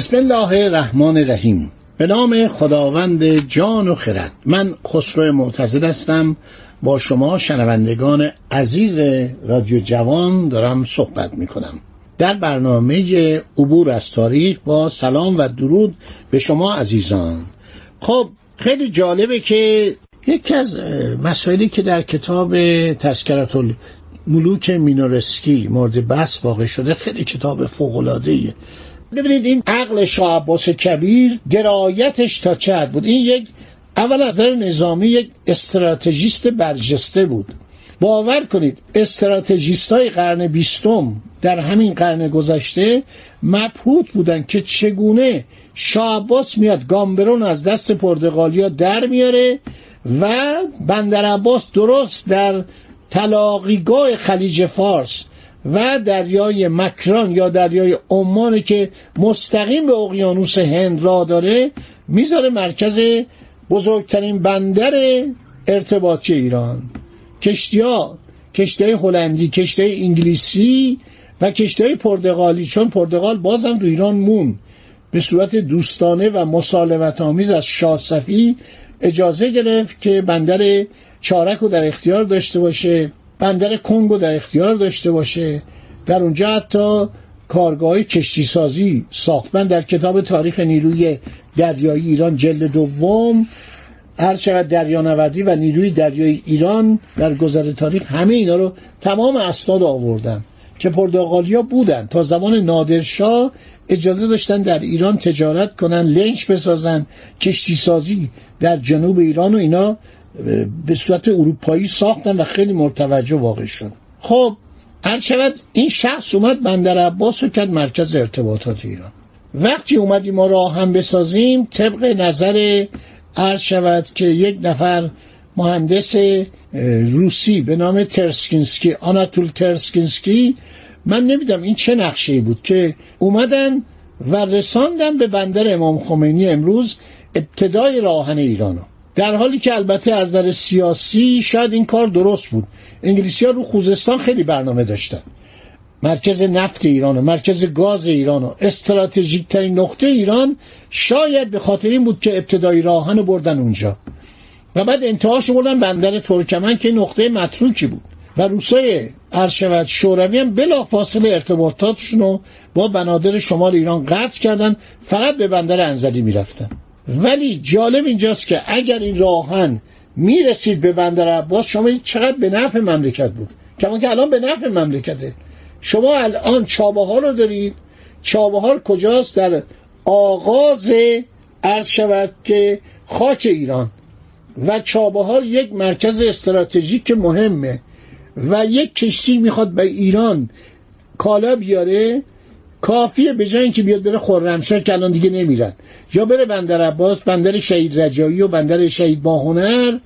بسم الله الرحمن الرحیم. به نام خداوند جان و خرد. من خسرو معتزد هستم. با شما شنوندگان عزیز رادیو جوان دارم صحبت می کنم در برنامه عبور از تاریخ با سلام و درود به شما عزیزان. خب خیلی جالبه که یکی از مسائلی که در کتاب تذکرت ملوک مینورسکی مورد بحث واقع شده خیلی کتاب فوق‌العاده‌ایه. ببینید این عقل شاه عباس کبیر درایتش تا چه بود؟ این یک اول از نظر نظامی یک استراتژیست برجسته بود. باور کنید استراتژیست های قرن بیستم در همین قرن گذشته مبهوت بودن که چگونه شاه عباس میاد گامبرون از دست پرتغالیا در میاره و بندر عباس درست در تلاقیگاه خلیج فارس و دریای مکران یا دریای عمان که مستقیم به اقیانوس هند را داره می‌ذاره مرکز بزرگترین بندر ارتباطی ایران. کشتی ها کشتی هلندی کشتی انگلیسی و کشتی پرتغالی چون پرتغال بازم تو ایران مون. به صورت دوستانه و مسالمت آمیز از شاه صفی اجازه گرفت که بندر چارک رو در اختیار داشته باشه. بندر کنگو در اختیار داشته باشه. در اونجا حتی کارگاه کشتی سازی ساخت من در کتاب تاریخ نیروی دریایی ایران جلد دوم هر چقدر دریانوردی و نیروی دریایی ایران در گذر تاریخ همه اینا رو تمام اسناد آوردن که پرتغالیا بودن. تا زمان نادرشاه اجازه داشتن در ایران تجارت کنن لنچ بسازن کشتی سازی در جنوب ایران و اینا به صورت اروپایی ساختن و خیلی مرتوجه واقع شد. خب هر این شخص اومد بندر عباس رو کرد مرکز ارتباطات ایران. وقتی اومدیم ما راه هم بسازیم طبق نظر عرض شود که یک نفر مهندس روسی به نام ترسکینسکی آناتول ترسکینسکی من نمیدم این چه نقشه بود که اومدن و رساندن به بندر امام خمینی امروز ابتدای راهن ایرانو در حالی که البته از نظر سیاسی شاید این کار درست بود. انگلیسی ها رو خوزستان خیلی برنامه داشتن. مرکز نفت ایران و مرکز گاز ایران و استراتژیک ترین نقطه ایران شاید به خاطر این بود که ابتدایی راهن بردن اونجا. و بعد انتهاش بردن بندر ترکمن که نقطه متروکی بود. و روسای ارشود شوروی هم بلا فاصله ارتباطاتشون رو با بنادر شمال ایران قطع کردن. فقط به بندر انزلی می‌رفتن. ولی جالب اینجاست که اگر این راهن می‌رسید به بندر عباس شما چقدر به نفع مملکت بود. کما که الان به نفع مملکته. شما الان چابهار رو دارید. چابهار کجاست؟ در آغاز عرض شود که خاک ایران. و چابهار یک مرکز استراتژیک مهمه. و یک کشتی می‌خواد به ایران کالا بیاره. کافیه به جای اینکه بیاد بره خرمشهر که الان دیگه نمیرن. یا بره بندر عباس بندر شهید رجایی و بندر شهید باهنر.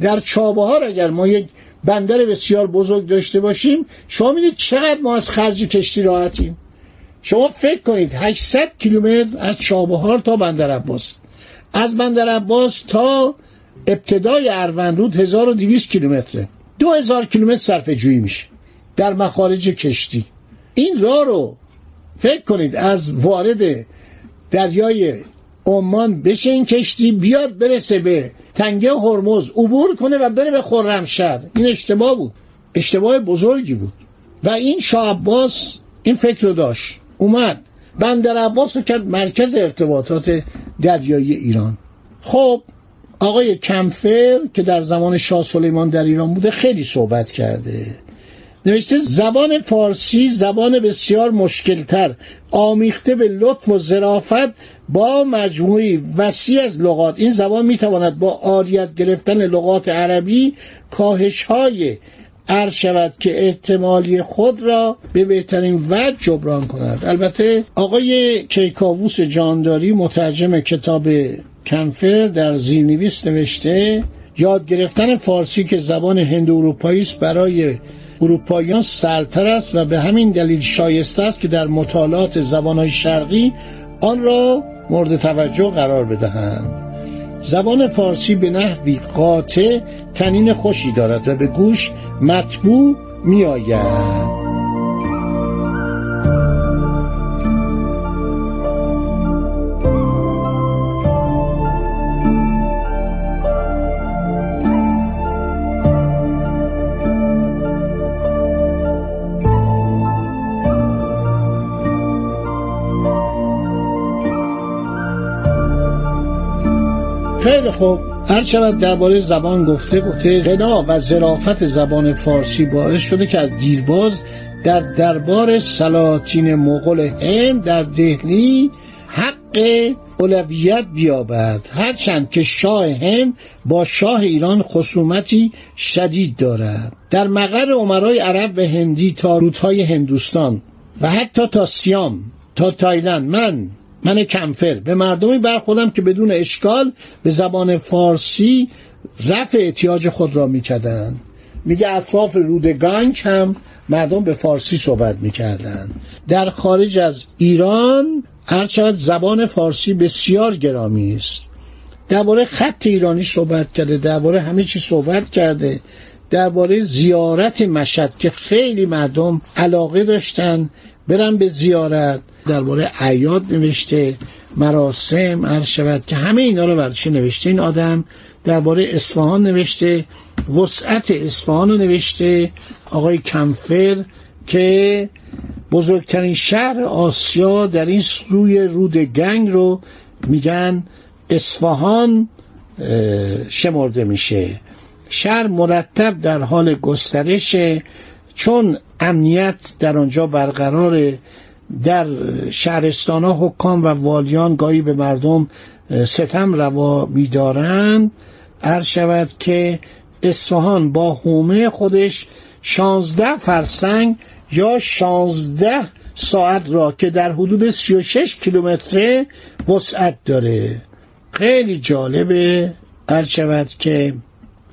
در چابهار اگر ما یک بندر بسیار بزرگ داشته باشیم شما می‌دید چقدر ما از خرج کشتی راحتیم. شما فکر کنید 800 کیلومتر از چابهار تا بندر عباس. از بندر عباس تا ابتدای اروندرود 1200 کیلومتره. 2000 کیلومتر صرفه جویی میشه در مخارج کشتی. این راه رو فکر کنید از وارد دریای عمان بشه این کشتی بیاد برسه به تنگه هرمز عبور کنه و بره به خرمشهر. این اشتباه بود. اشتباه بزرگی بود. و این شاه عباس این فکر رو داشت. اومد. بندر عباس رو کرد مرکز ارتباطات دریایی ایران. خب آقای کمفر که در زمان شاه سلیمان در ایران بوده خیلی صحبت کرده. نوشته زبان فارسی زبان بسیار مشکلتر آمیخته به لطف و ظرافت با مجموعی وسیع از لغات. این زبان می‌تواند با آریت گرفتن لغات عربی کاهش های عرض شود که احتمالی خود را به بهترین وجه جبران کند. البته آقای کیکاووس جانداری مترجم کتاب کنفر در زیرنویس نوشته یاد گرفتن فارسی که زبان هند اروپایی است برای اروپاییان سرتر است و به همین دلیل شایسته است که در مطالعات زبانهای شرقی آن را مورد توجه قرار بدهند. زبان فارسی به نحوی قاطع تنین خوشی دارد و به گوش مطبوع می آید خیلی خوب. هر شود درباره زبان گفته گفته غنا و ظرافت زبان فارسی باعث شده که از دیرباز در دربار سلاطین مغول هند در دهلی حق اولویت بیابد. هرچند که شاه هند با شاه ایران خصومتی شدید دارد. در مقر عمرای عرب و هندی تا رودهای هندوستان و حتی تا سیام تا تایلند من من کمفر. به مردمی برخودم که بدون اشکال به زبان فارسی رفع احتیاج خود را می‌کردند. میگه اطراف رود گنگ هم مردم به فارسی صحبت می‌کردند. در خارج از ایران هرچند زبان فارسی بسیار گرامی است. درباره خط ایرانی صحبت کرده درباره همه چی صحبت کرده. درباره زیارت مشهد که خیلی مردم علاقه داشتن برن به زیارت. درباره عیاد نوشته مراسم عرض شود که همه اینا رو برش نوشته این آدم. درباره اصفهان نوشته وسعت اصفهان رو نوشته. آقای کمفر که بزرگترین شهر آسیا در این روی رود گنگ رو میگن اصفهان شمرده میشه. شهر مرتب در حال گسترش چون امنیت در آنجا برقرار در شهرستان ها حکام و والیان گاهی به مردم ستم روا میدارند. عرض شود که اصفهان با حومه خودش شانزده فرسنگ یا شانزده ساعت را که در حدود 36 کیلومتره وسعت داره. خیلی جالبه. عرض شود که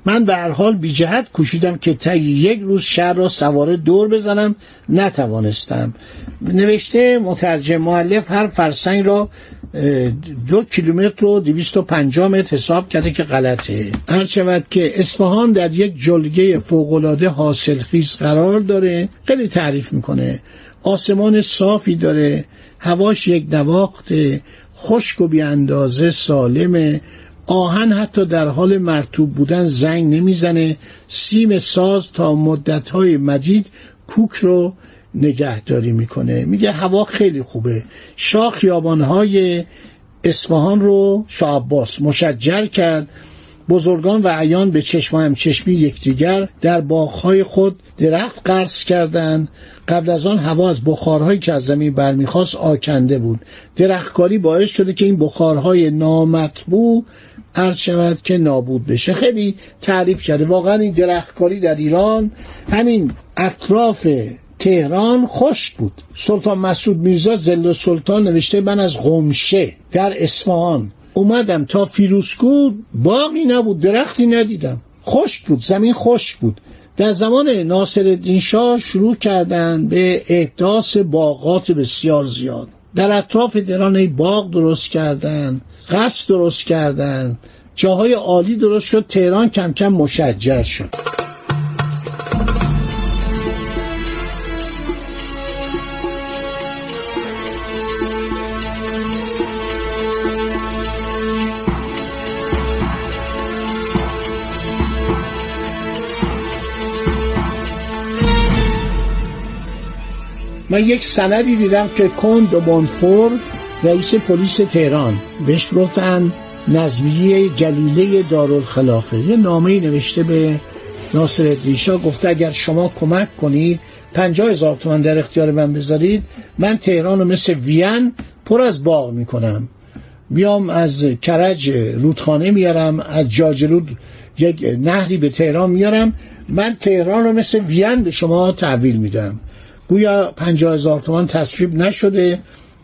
من به هر حال بی جهت کوشیدم که تا یک روز شهر را سواره دور بزنم نتوانستم. نوشته مترجم معلف هر فرسنگ را دو کیلومتر و دویست و متر حساب کرده که غلطه. هر شود که اصفهان در یک جلگه فوقالعاده حاصلخیز قرار داره خیلی تعریف می‌کنه. آسمان صافی داره هواش یک نواخت خشک و بی اندازه سالمه. آهن حتی در حال مرتوب بودن زنگ نمی‌زنه. سیم ساز تا مدتهای مدید کوک رو نگهداری می‌کنه. میگه هوا خیلی خوبه. شاه خیابانهای اصفهان رو شاه عباس مشجر کرد. بزرگان و عیان به چشم هم چشمی یکدیگر در باغهای خود درخت قرض کردند. قبل از آن هوا از بخارهایی که از زمین برمیخواست آکنده بود. درختکاری باعث شده که این بخارهای نامطبوع عرض شود که نابود بشه. خیلی تعریف کرده. واقعا این درختکاری در ایران همین اطراف تهران خشک بود. سلطان مسعود میرزا زل سلطان نوشته من از غمشه در اصفهان اومدم تا فیروسکو باقی نبود درختی ندیدم. خشک بود زمین خشک بود. در زمان ناصر شاه شروع کردن به احداث باغات بسیار زیاد. در اطراف تهران باغ درست کردن قصد درست کردن. جاهای عالی درست شد تهران کم کم مشجر شد. من یک سندی دیدم که کند و بونفور رئیس پلیس تهران بهش گفتن نظمیه جلیله دارالخلافه. یه نامه نوشته به ناصر ریشا گفته اگر شما کمک کنید پنجاه هزار تومن در اختیار من بذارید من تهران رو مثل وین پر از باغ می‌کنم. بیام از کرج رودخانه میارم از جاجرود یک نهری به تهران میارم من تهران رو مثل وین به شما تحویل میدم. گویا پنجاه هزار تومان تصویب نشده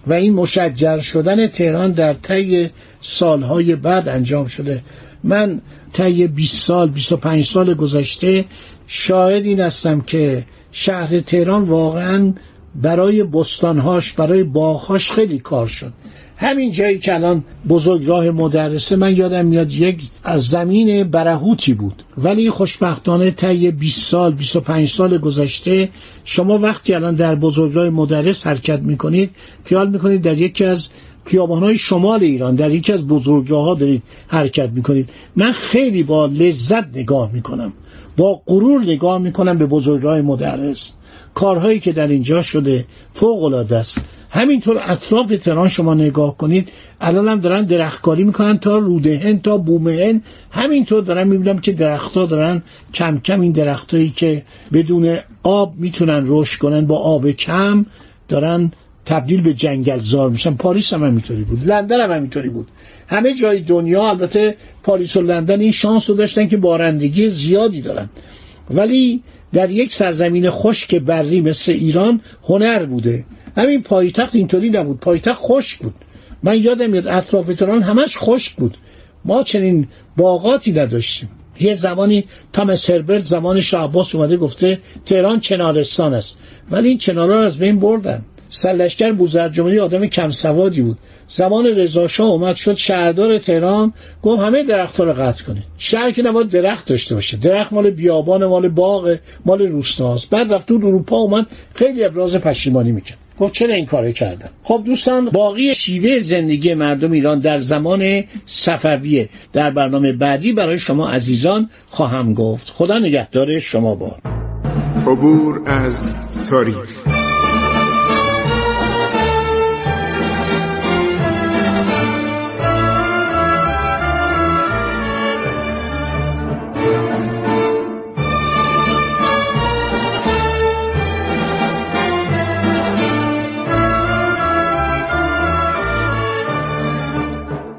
و این مشجر شدن تهران در طی سالهای بعد انجام شده. من طی 20 سال 25 سال گذشته شاهد این هستم که شهر تهران واقعا برای بستانهاش برای باغهاش خیلی کار شد. همین جایی که الان بزرگراه مدرسه من یادم میاد یک از زمین برهوتی بود. ولی خوشبختانه طی 20 سال 25 سال گذشته شما وقتی الان در بزرگراه مدرس حرکت می‌کنید خیال می‌کنید در یکی از های شمال ایران در یکی از بزرگراه ها دارید حرکت می‌کنید. من خیلی با لذت نگاه می‌کنم. با غرور نگاه می‌کنم به بزرگراه مدرس. کارهایی که در اینجا شده فوق العاده است. همینطور اطراف تهران شما نگاه کنید. الان هم دارن درختکاری می‌کنن تا رودهن تا بومهن. همینطور دارن می‌بینم که درختها دارن کم کم این درختهایی که بدون آب می‌تونن رشد کنن با آب کم دارن تبدیل به جنگل زار میشن. پاریس هم همینطوری بود. لندن هم همینطوری بود. همه جای دنیا البته پاریس و لندن این شانس رو داشتن که بارندگی زیادی دارن. ولی در یک سرزمین خشک بری مثل ایران هنر بوده. همین پایتخت اینطوری نبود. پایتخت خشک بود. من یادم میاد اطراف تهران همش خشک بود. ما چنین باغاتی نداشتیم. یه زمانی تامس هربرت زمان شعباس اومده گفته تهران چنارستان است. ولی این چنارا از بین بردن. سلشگر بوزرجمانی آدم کم سوادی بود. زمان رضا اومد شد شهردار تهران گفت همه درختها رو قطع کنه. شهر که نباید درخت داشته باشه. درخت مال بیابان مال باغ مال روستاست. بعد رفت تو اروپا اومد خیلی ابراز پشیمانی می‌کرد. گفت چرا این کارو کردم؟ خب دوستان باقی شیوه زندگی مردم ایران در زمان صفویه در برنامه بعدی برای شما عزیزان خواهم گفت. خدا نگهدار شما با عبور از تاریخ.